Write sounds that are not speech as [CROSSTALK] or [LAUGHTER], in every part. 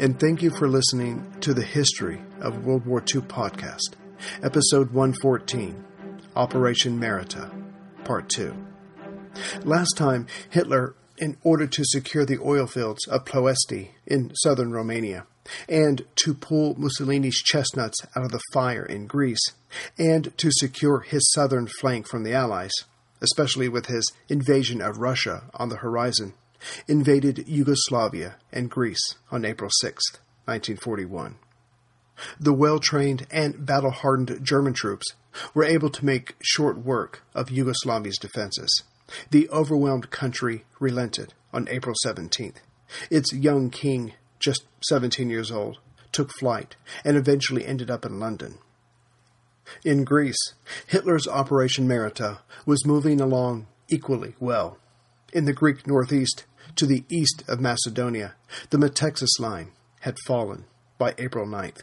and thank you for listening to the History of World War II podcast, episode 114 Operation Marita, part 2. Last time, Hitler, in order to secure the oil fields of Ploesti in southern Romania, and to pull Mussolini's chestnuts out of the fire in Greece, and to secure his southern flank from the Allies, especially with his invasion of Russia on the horizon, invaded Yugoslavia and Greece on April 6, 1941. The well trained and battle hardened German troops were able to make short work of Yugoslavia's defenses. The overwhelmed country relented on April 17th. Its young king, just 17 years old, took flight and eventually ended up in London. In Greece, Hitler's Operation Marita was moving along equally well. In the Greek northeast, to the east of Macedonia, the Metaxas line had fallen by April 9th.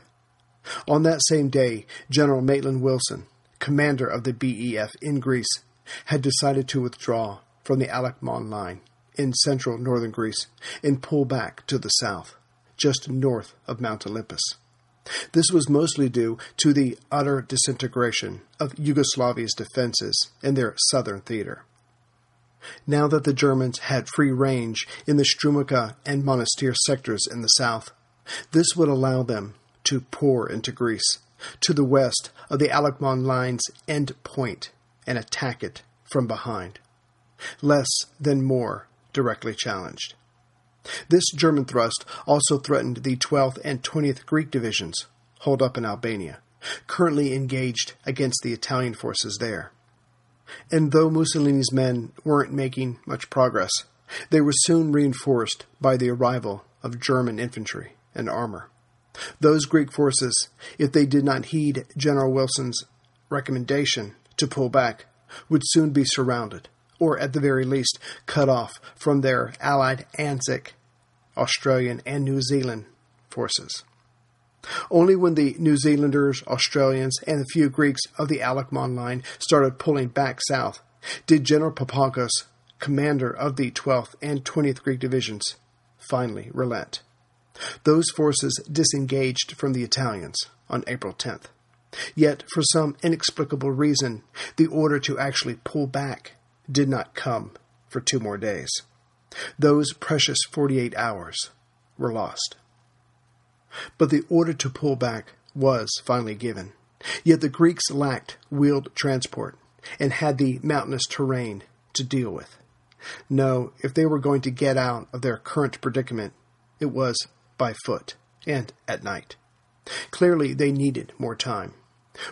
On that same day, General Maitland Wilson, commander of the BEF in Greece, had decided to withdraw from the Alakmon line in central northern Greece and pull back to the south, just north of Mount Olympus. This was mostly due to the utter disintegration of Yugoslavia's defenses in their southern theater. Now that the Germans had free range in the Strumica and Monastir sectors in the south, this would allow them to pour into Greece, to the west of the Alakmon line's end point, and attack it from behind. Less than more directly challenged. This German thrust also threatened the 12th and 20th Greek divisions, holed up in Albania, currently engaged against the Italian forces there. And though Mussolini's men weren't making much progress, they were soon reinforced by the arrival of German infantry and armor. Those Greek forces, if they did not heed General Wilson's recommendation to pull back, would soon be surrounded, or at the very least cut off from their allied Anzac, Australian, and New Zealand forces. Only when the New Zealanders, Australians, and a few Greeks of the Alakmon line started pulling back south did General Papagos, commander of the 12th and 20th Greek divisions, finally relent. Those forces disengaged from the Italians on April 10th. Yet, for some inexplicable reason, the order to actually pull back did not come for two more days. Those precious 48 hours were lost. But the order to pull back was finally given. Yet the Greeks lacked wheeled transport and had the mountainous terrain to deal with. No, if they were going to get out of their current predicament, it was by foot and at night. Clearly, they needed more time,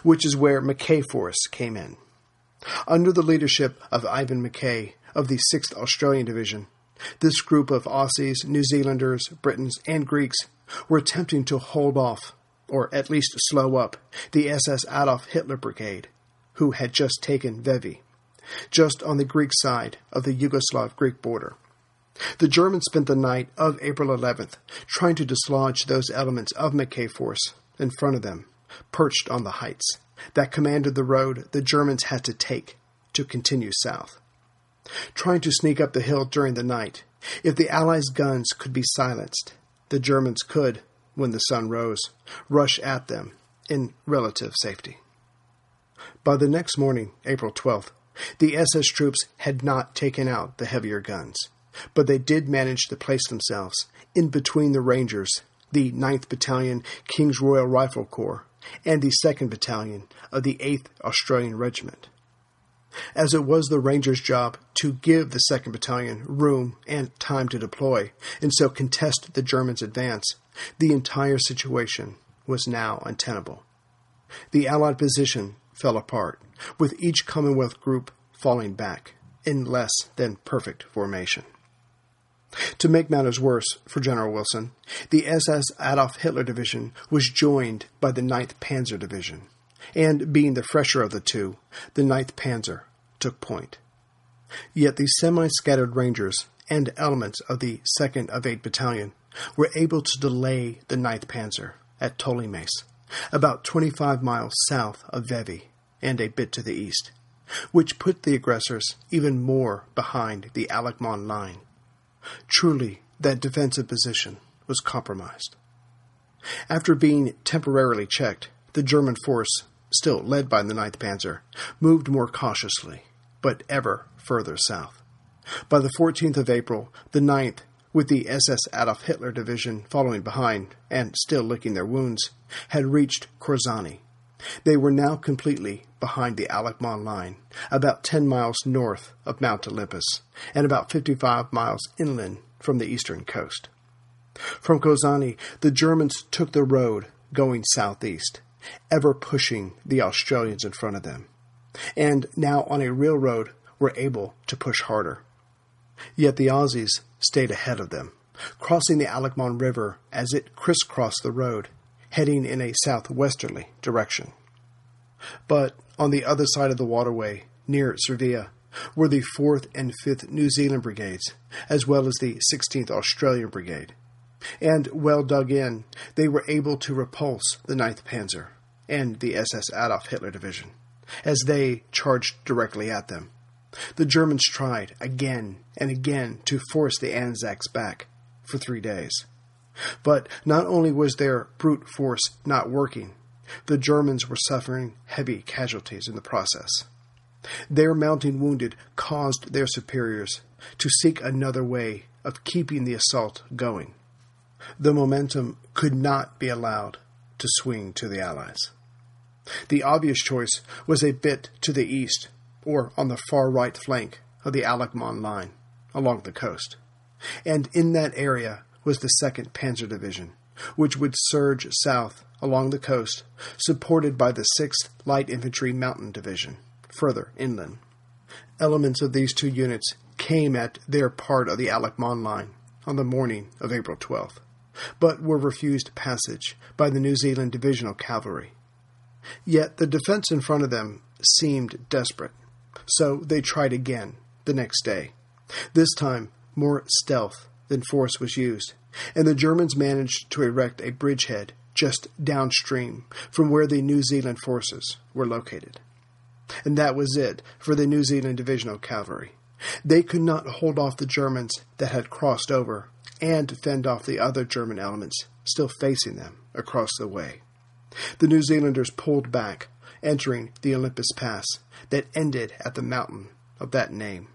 which is where Mackay Force came in. Under the leadership of Iven Mackay of the 6th Australian Division, this group of Aussies, New Zealanders, Britons, and Greeks were attempting to hold off, or at least slow up, the SS Adolf Hitler Brigade, who had just taken Vevi, just on the Greek side of the Yugoslav Greek border. The Germans spent the night of April 11th trying to dislodge those elements of Mackay force in front of them, perched on the heights, that commanded the road the Germans had to take to continue south. Trying to sneak up the hill during the night, if the Allies' guns could be silenced, the Germans could, when the sun rose, rush at them in relative safety. By the next morning, April 12th, the SS troops had not taken out the heavier guns, but they did manage to place themselves in between the Rangers, the 9th Battalion King's Royal Rifle Corps, and the 2nd Battalion of the 8th Australian Regiment as it was the Rangers' job to give the 2nd Battalion room and time to deploy, and so contest the Germans' advance, the entire situation was now untenable. The Allied position fell apart, with each Commonwealth group falling back in less than perfect formation. To make matters worse for General Wilson, the SS Adolf Hitler Division was joined by the 9th Panzer Division and being the fresher of the two, the 9th Panzer took point. Yet the semi scattered Rangers and elements of the 2nd of 8 Battalion were able to delay the 9th Panzer at Ptolemais, about 25 miles south of Vevi and a bit to the east, which put the aggressors even more behind the Alakmon line. Truly, that defensive position was compromised. After being temporarily checked, the German force, still led by the 9th Panzer, moved more cautiously, but ever further south. By the 14th of April, the 9th, with the SS Adolf Hitler Division following behind and still licking their wounds, had reached Kozani. They were now completely behind the Alakman line, about 10 miles north of Mount Olympus, and about 55 miles inland from the eastern coast. From Kozani, the Germans took the road going southeast, ever pushing the Australians in front of them, and now on a real road were able to push harder. Yet the Aussies stayed ahead of them, crossing the Alakman River as it crisscrossed the road, heading in a southwesterly direction. But on the other side of the waterway, near Servia, were the 4th and 5th New Zealand Brigades, as well as the 16th Australian Brigade. And well dug in, they were able to repulse the 9th Panzer and the SS Adolf Hitler Division, as they charged directly at them. The Germans tried again and again to force the Anzacs back for three days. But not only was their brute force not working, the Germans were suffering heavy casualties in the process. Their mounting wounded caused their superiors to seek another way of keeping the assault going. The momentum could not be allowed to swing to the Allies. The obvious choice was a bit to the east, or on the far right flank of the Alakman line, along the coast. And in that area was the 2nd Panzer Division, which would surge south along the coast, supported by the 6th Light Infantry Mountain Division, further inland. Elements of these two units came at their part of the Alakman line on the morning of April 12th, but were refused passage by the New Zealand Divisional Cavalry. Yet the defense in front of them seemed desperate, so they tried again the next day. This time, more stealth than force was used, and the Germans managed to erect a bridgehead just downstream from where the New Zealand forces were located. And that was it for the New Zealand Divisional Cavalry. They could not hold off the Germans that had crossed over and fend off the other German elements still facing them across the way. The New Zealanders pulled back, entering the Olympus Pass that ended at the mountain of that name.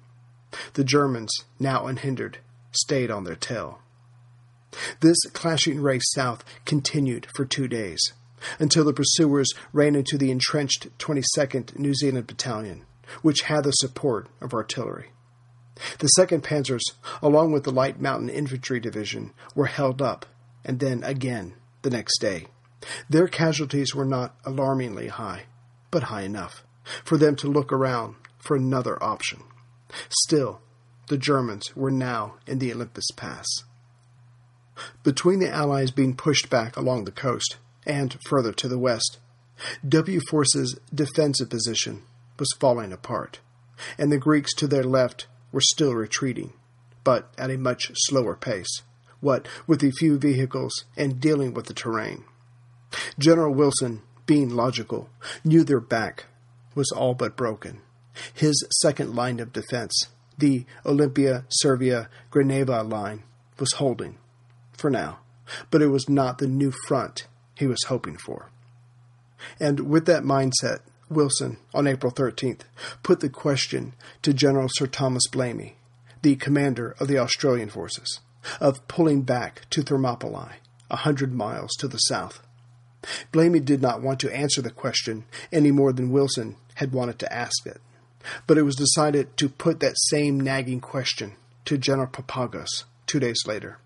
The Germans, now unhindered, stayed on their tail. This clashing race south continued for two days, until the pursuers ran into the entrenched 22nd New Zealand Battalion, which had the support of artillery. The 2nd Panzers, along with the Light Mountain Infantry Division, were held up, and then again the next day. Their casualties were not alarmingly high, but high enough for them to look around for another option. Still, the Germans were now in the Olympus Pass. Between the Allies being pushed back along the coast and further to the west, W Force's defensive position was falling apart, and the Greeks to their left were still retreating, but at a much slower pace, what with the few vehicles and dealing with the terrain. General Wilson, being logical, knew their back was all but broken. His second line of defense, the Olympia Servia Grevena line, was holding, for now, but it was not the new front he was hoping for. And with that mindset, Wilson, on April 13th, put the question to General Sir Thomas Blamey, the commander of the Australian forces, of pulling back to Thermopylae, a hundred miles to the south. Blamey did not want to answer the question any more than Wilson had wanted to ask it, but it was decided to put that same nagging question to General Papagos two days later.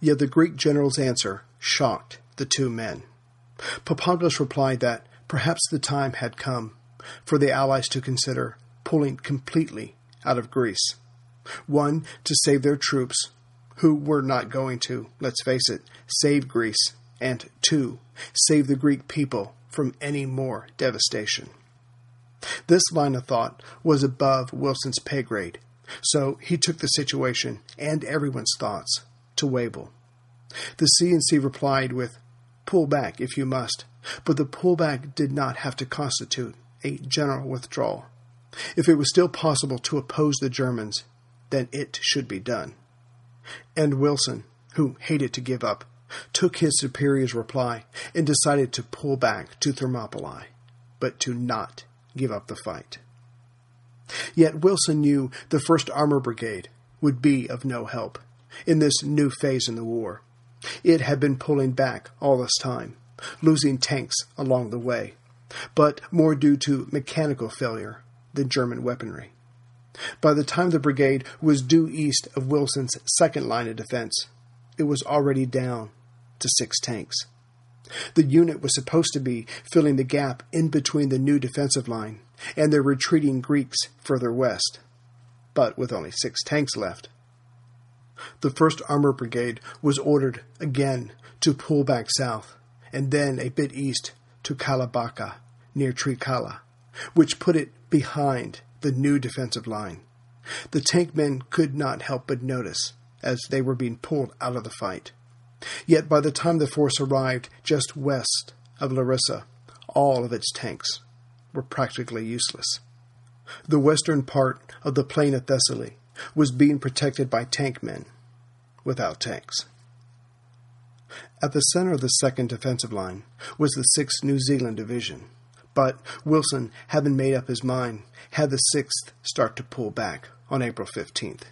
Yet the Greek general's answer shocked the two men. Papagos replied that perhaps the time had come for the Allies to consider pulling completely out of Greece. One, to save their troops, who were not going to, let's face it, save Greece, and two, save the Greek people from any more devastation. This line of thought was above Wilson's pay grade, so he took the situation and everyone's thoughts to Wavell. The CNC replied with, Pull back if you must, but the pullback did not have to constitute a general withdrawal. If it was still possible to oppose the Germans, then it should be done. And Wilson, who hated to give up, took his superior's reply and decided to pull back to Thermopylae, but to not give up the fight. Yet Wilson knew the 1st Armor Brigade would be of no help in this new phase in the war. It had been pulling back all this time, losing tanks along the way, but more due to mechanical failure than German weaponry. By the time the brigade was due east of Wilson's second line of defense, it was already down to six tanks. The unit was supposed to be filling the gap in between the new defensive line and the retreating Greeks further west, but with only six tanks left. The 1st Armor Brigade was ordered again to pull back south and then a bit east to Kalabaka near Trikala, which put it behind the new defensive line. The tank men could not help but notice as they were being pulled out of the fight. Yet by the time the force arrived just west of Larissa, all of its tanks were practically useless. The western part of the plain of Thessaly was being protected by tank men without tanks. At the center of the second defensive line was the 6th New Zealand Division, but Wilson, having made up his mind, had the 6th start to pull back on April 15th.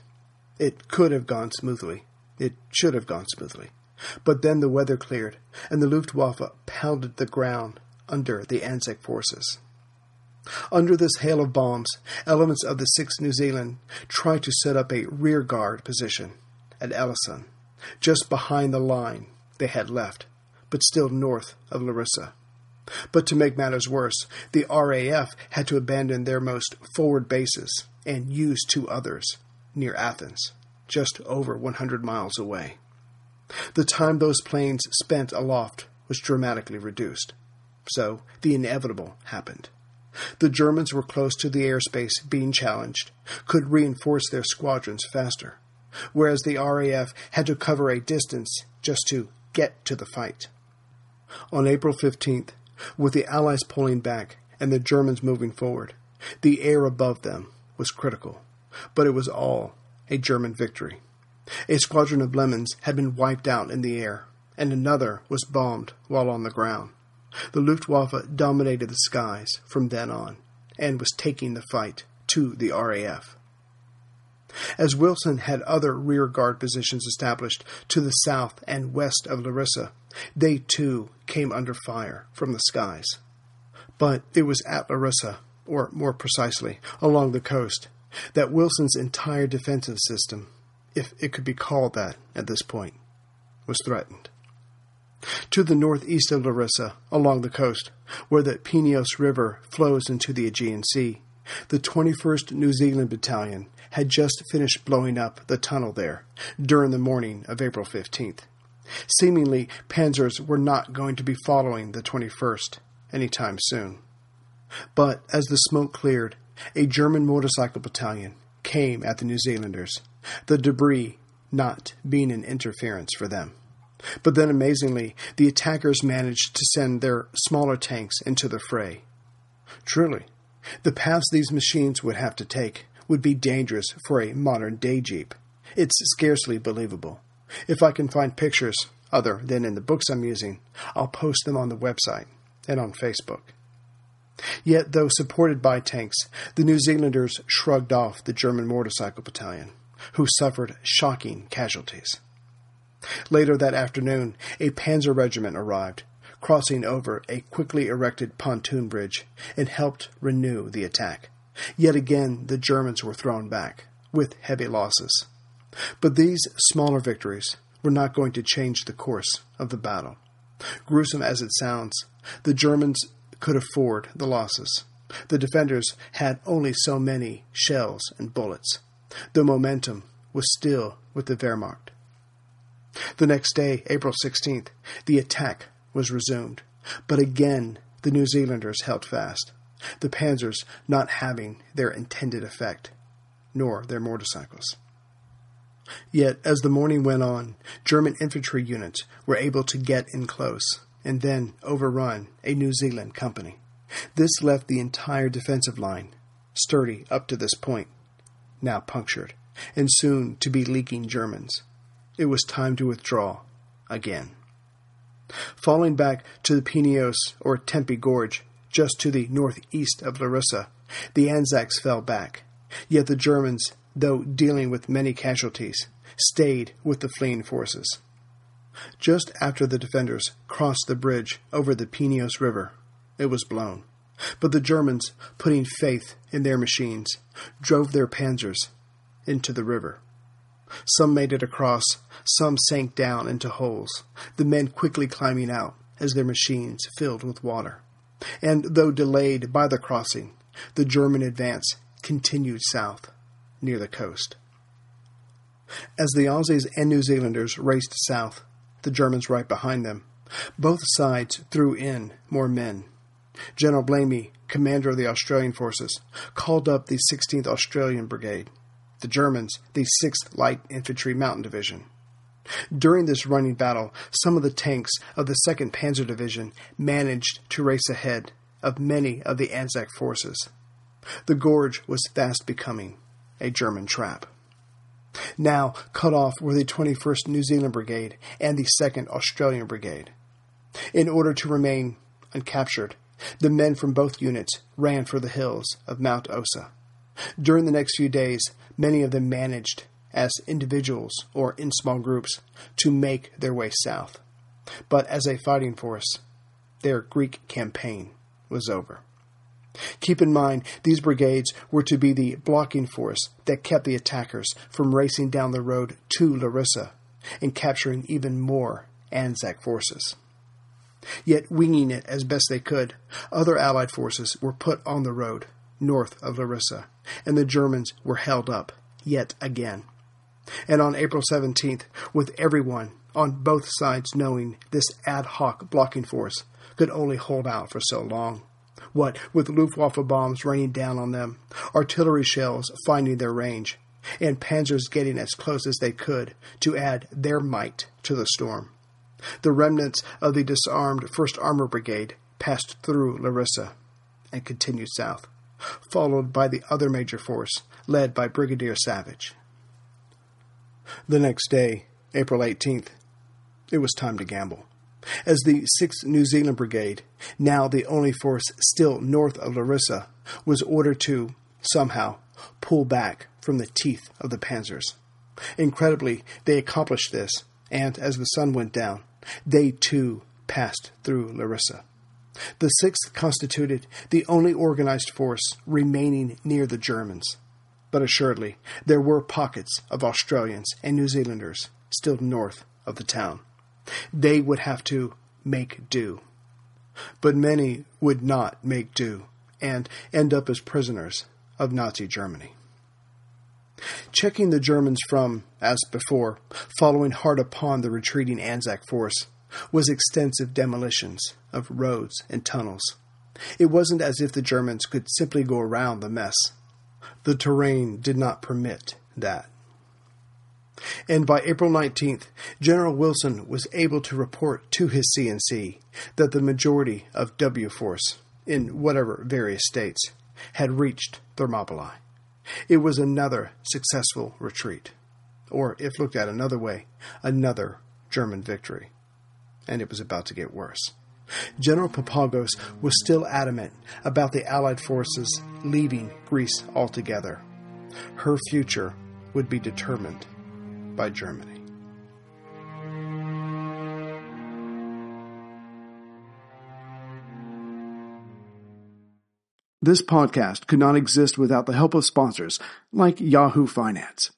It could have gone smoothly. It should have gone smoothly. But then the weather cleared, and the Luftwaffe pounded the ground under the Anzac forces. Under this hail of bombs, elements of the 6th New Zealand tried to set up a rear guard position at Elasson, just behind the line they had left, but still north of Larissa. But to make matters worse, the RAF had to abandon their most forward bases and use two others near Athens, just over 100 miles away. The time those planes spent aloft was dramatically reduced. So the inevitable happened. The Germans were close to the airspace being challenged, could reinforce their squadrons faster, whereas the RAF had to cover a distance just to get to the fight. On April 15th, with the Allies pulling back and the Germans moving forward, the air above them was critical, but it was all a German victory. A squadron of Blenheims had been wiped out in the air, and another was bombed while on the ground. The Luftwaffe dominated the skies from then on and was taking the fight to the RAF. As Wilson had other rearguard positions established to the south and west of Larissa, they too came under fire from the skies. But it was at Larissa, or more precisely, along the coast, that Wilson's entire defensive system, if it could be called that at this point, was threatened. To the northeast of Larissa, along the coast, where the Peneus River flows into the Aegean Sea, the 21st New Zealand Battalion had just finished blowing up the tunnel there during the morning of April 15th. Seemingly, panzers were not going to be following the 21st any time soon. But as the smoke cleared, a German motorcycle battalion came at the New Zealanders, the debris not being an interference for them. But then, amazingly, the attackers managed to send their smaller tanks into the fray. Truly, the paths these machines would have to take would be dangerous for a modern day Jeep. It's scarcely believable. If I can find pictures other than in the books I'm using, I'll post them on the website and on Facebook. Yet, though supported by tanks, the New Zealanders shrugged off the German motorcycle battalion, who suffered shocking casualties. Later that afternoon, a panzer regiment arrived, crossing over a quickly erected pontoon bridge, and helped renew the attack. Yet again, the Germans were thrown back, with heavy losses. But these smaller victories were not going to change the course of the battle. Gruesome as it sounds, the Germans could afford the losses. The defenders had only so many shells and bullets. The momentum was still with the Wehrmacht. The next day, April 16th, the attack was resumed, but again the New Zealanders held fast, the panzers not having their intended effect, nor their motorcycles. Yet, as the morning went on, German infantry units were able to get in close and then overrun a New Zealand company. This left the entire defensive line, sturdy up to this point, now punctured, and soon to be leaking Germans. It was time to withdraw again. Falling back to the Pineos or Tempe Gorge, just to the northeast of Larissa, the Anzacs fell back. Yet the Germans, though dealing with many casualties, stayed with the fleeing forces. Just after the defenders crossed the bridge over the Pineos River, it was blown. But the Germans, putting faith in their machines, drove their panzers into the river. Some made it across, some sank down into holes, the men quickly climbing out as their machines filled with water. And though delayed by the crossing, the German advance continued south near the coast. As the Aussies and New Zealanders raced south, the Germans right behind them, both sides threw in more men. General Blamey, commander of the Australian forces, called up the 16th Australian Brigade the Germans the 6th Light Infantry Mountain Division. During this running battle, some of the tanks of the 2nd Panzer Division managed to race ahead of many of the Anzac forces. The gorge was fast becoming a German trap. Now cut off were the 21st New Zealand Brigade and the 2nd Australian Brigade. In order to remain uncaptured, the men from both units ran for the hills of Mount Ossa. During the next few days, many of them managed, as individuals or in small groups, to make their way south. But as a fighting force, their Greek campaign was over. Keep in mind, these brigades were to be the blocking force that kept the attackers from racing down the road to Larissa and capturing even more Anzac forces. Yet, winging it as best they could, other Allied forces were put on the road north of Larissa, and the Germans were held up yet again. And on April 17th, with everyone on both sides knowing this ad hoc blocking force could only hold out for so long, what with Luftwaffe bombs raining down on them, artillery shells finding their range, and panzers getting as close as they could to add their might to the storm. The remnants of the disarmed 1st Armor Brigade passed through Larissa and continued south followed by the other major force, led by Brigadier Savige. The next day, April 18th, it was time to gamble. As the 6th New Zealand Brigade, now the only force still north of Larissa, was ordered to, somehow, pull back from the teeth of the panzers. Incredibly, they accomplished this, and as the sun went down, they too passed through Larissa. The 6th constituted the only organized force remaining near the Germans. But assuredly, there were pockets of Australians and New Zealanders still north of the town. They would have to make do. But many would not make do and end up as prisoners of Nazi Germany. Checking the Germans from, as before, following hard upon the retreating Anzac force, was extensive demolitions of roads and tunnels. It wasn't as if the Germans could simply go around the mess. The terrain did not permit that. And by April 19th, General Wilson was able to report to his CNC that the majority of W Force, in whatever various states, had reached Thermopylae. It was another successful retreat, or, if looked at another way, another German victory and it was about to get worse. General Papagos was still adamant about the Allied forces leaving Greece altogether. Her future would be determined by Germany. This podcast could not exist without the help of sponsors like Yahoo Finance.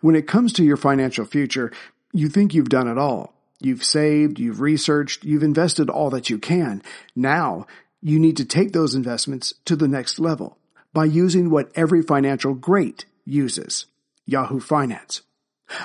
When it comes to your financial future, you think you've done it all You've saved, you've researched, you've invested all that you can. Now you need to take those investments to the next level by using what every financial great uses Yahoo Finance.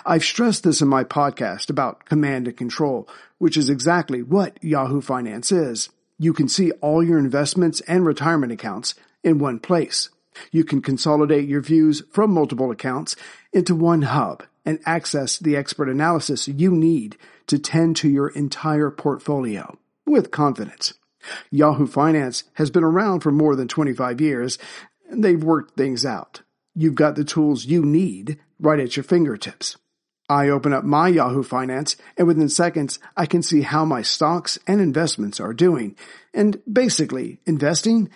I've stressed this in my podcast about command and control, which is exactly what Yahoo Finance is. You can see all your investments and retirement accounts in one place. You can consolidate your views from multiple accounts into one hub and access the expert analysis you need to tend to your entire portfolio with confidence. Yahoo Finance has been around for more than 25 years, and they've worked things out. You've got the tools you need right at your fingertips. I open up my Yahoo Finance, and within seconds, I can see how my stocks and investments are doing. And basically, investing,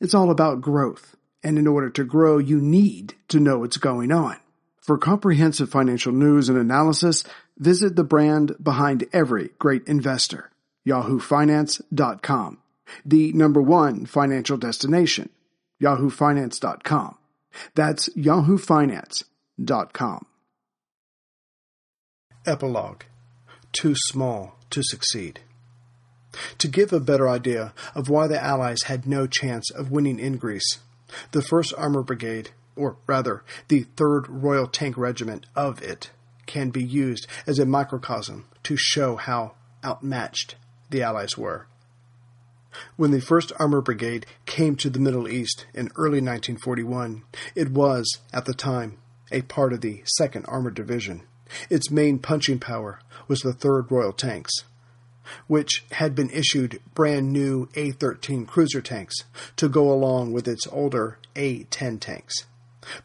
it's all about growth. And in order to grow, you need to know what's going on. For comprehensive financial news and analysis, visit the brand behind every great investor, yahoofinance.com. The number one financial destination, yahoofinance.com. That's yahoofinance.com. Epilogue Too Small to Succeed. To give a better idea of why the Allies had no chance of winning in Greece, the 1st Armor Brigade, or rather, the 3rd Royal Tank Regiment of it, can be used as a microcosm to show how outmatched the Allies were. When the 1st Armor Brigade came to the Middle East in early 1941, it was, at the time, a part of the 2nd Armored Division. Its main punching power was the 3rd Royal Tanks, which had been issued brand new A 13 cruiser tanks to go along with its older A 10 tanks.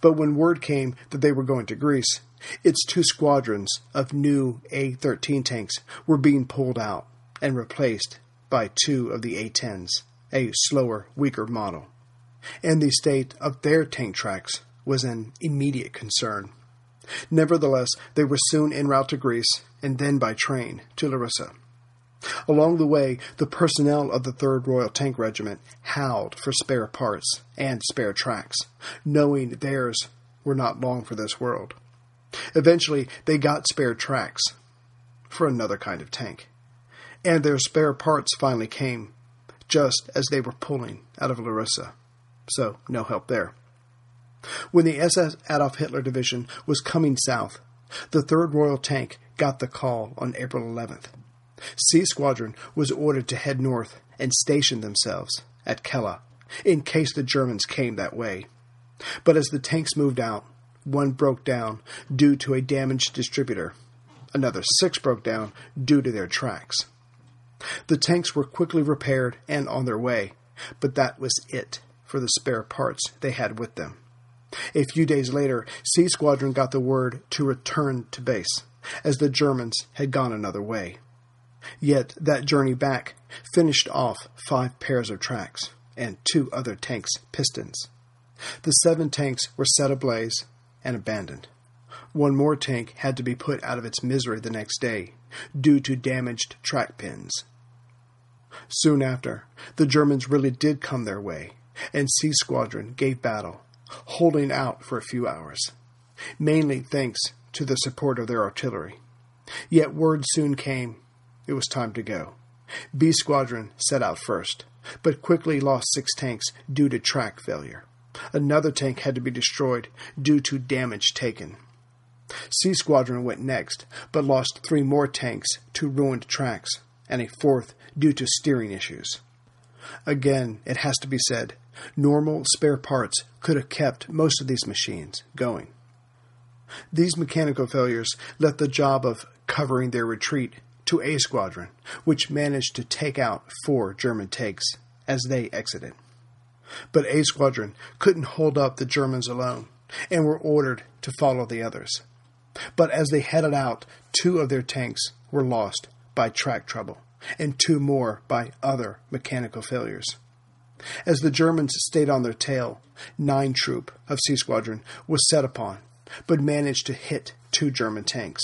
But when word came that they were going to Greece, its two squadrons of new A 13 tanks were being pulled out and replaced by two of the A 10s, a slower, weaker model. And the state of their tank tracks was an immediate concern. Nevertheless, they were soon en route to Greece and then by train to Larissa. Along the way, the personnel of the 3rd Royal Tank Regiment howled for spare parts and spare tracks, knowing theirs were not long for this world. Eventually, they got spare tracks for another kind of tank, and their spare parts finally came just as they were pulling out of Larissa, so no help there. When the SS Adolf Hitler Division was coming south, the 3rd Royal Tank got the call on April 11th. C Squadron was ordered to head north and station themselves at Kella in case the Germans came that way. But as the tanks moved out, one broke down due to a damaged distributor. Another six broke down due to their tracks. The tanks were quickly repaired and on their way, but that was it for the spare parts they had with them. A few days later, C Squadron got the word to return to base, as the Germans had gone another way. Yet that journey back finished off five pairs of tracks and two other tanks' pistons. The seven tanks were set ablaze and abandoned. One more tank had to be put out of its misery the next day due to damaged track pins. Soon after, the Germans really did come their way, and C Squadron gave battle holding out for a few hours, mainly thanks to the support of their artillery. Yet word soon came it was time to go. B Squadron set out first, but quickly lost six tanks due to track failure. Another tank had to be destroyed due to damage taken. C Squadron went next, but lost three more tanks to ruined tracks, and a fourth due to steering issues. Again, it has to be said, normal spare parts could have kept most of these machines going. These mechanical failures left the job of covering their retreat to A Squadron, which managed to take out four German tanks as they exited. But A Squadron couldn't hold up the Germans alone and were ordered to follow the others. But as they headed out, two of their tanks were lost by track trouble and two more by other mechanical failures. As the Germans stayed on their tail, 9 Troop of C Squadron was set upon, but managed to hit two German tanks.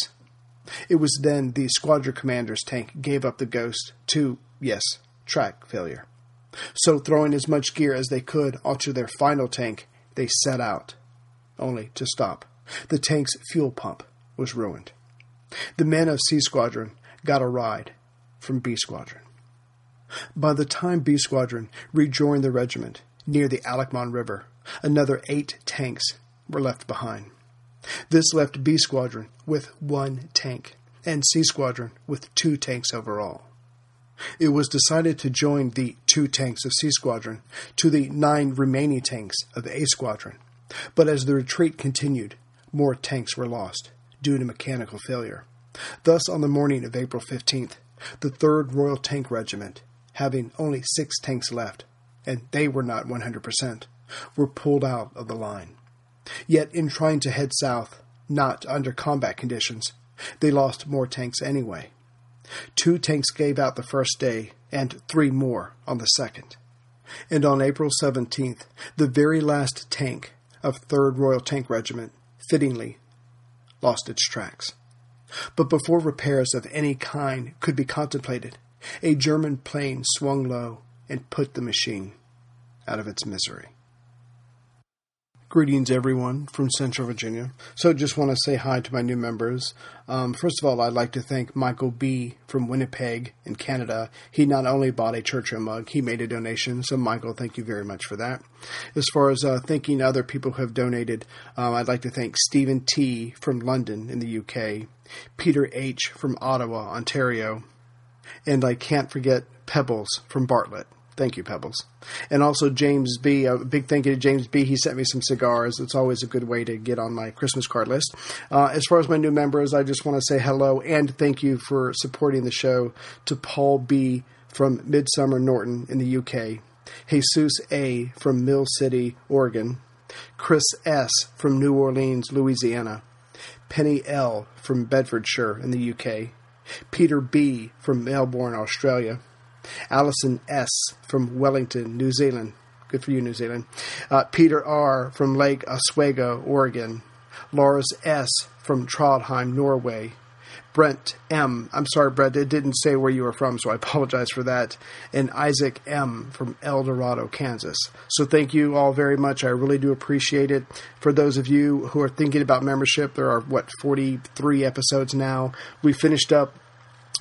It was then the squadron commander's tank gave up the ghost to, yes, track failure. So, throwing as much gear as they could onto their final tank, they set out, only to stop. The tank's fuel pump was ruined. The men of C Squadron got a ride from B Squadron. By the time B Squadron rejoined the regiment near the Alakman River, another eight tanks were left behind. This left B Squadron with one tank and C Squadron with two tanks overall. It was decided to join the two tanks of C Squadron to the nine remaining tanks of A Squadron, but as the retreat continued, more tanks were lost due to mechanical failure. Thus, on the morning of April 15th, the 3rd Royal Tank Regiment having only six tanks left, and they were not 100%, were pulled out of the line. Yet, in trying to head south, not under combat conditions, They lost more tanks anyway. Two tanks gave out the first day, and three more on the second. And on April 17th, the very last tank of 3rd Royal Tank Regiment, fittingly, lost its tracks. But before repairs of any kind could be contemplated, a German plane swung low and put the machine out of its misery. Greetings, everyone from Central Virginia. So, just want to say hi to my new members. Um, first of all, I'd like to thank Michael B. from Winnipeg in Canada. He not only bought a Churchill mug, he made a donation. So, Michael, thank you very much for that. As far as uh, thanking other people who have donated, um, I'd like to thank Stephen T. from London in the UK, Peter H. from Ottawa, Ontario, and I can't forget Pebbles from Bartlett. Thank you, Pebbles. And also James B. A big thank you to James B. He sent me some cigars. It's always a good way to get on my Christmas card list. Uh, as far as my new members, I just want to say hello and thank you for supporting the show to Paul B. from Midsomer Norton in the UK, Jesus A. from Mill City, Oregon, Chris S. from New Orleans, Louisiana, Penny L. from Bedfordshire in the UK, Peter B. from Melbourne, Australia. Allison S. from Wellington, New Zealand. Good for you, New Zealand. Uh, Peter R. from Lake Oswego, Oregon. Lars S. from Trondheim, Norway. Brent M. I'm sorry, Brent, it didn't say where you were from, so I apologize for that. And Isaac M. from El Dorado, Kansas. So thank you all very much. I really do appreciate it. For those of you who are thinking about membership, there are, what, 43 episodes now. We finished up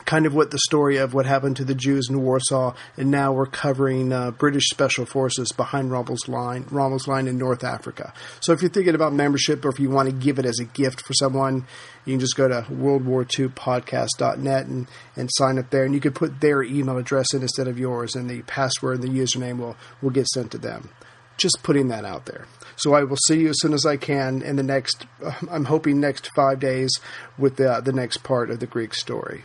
kind of what the story of what happened to the Jews in Warsaw, and now we're covering uh, British special forces behind Rommel's line, Rommel's line in North Africa. So if you're thinking about membership, or if you want to give it as a gift for someone, you can just go to worldwar2podcast.net and, and sign up there, and you can put their email address in instead of yours, and the password and the username will will get sent to them. Just putting that out there. So I will see you as soon as I can in the next. [LAUGHS] I'm hoping next five days with the the next part of the Greek story.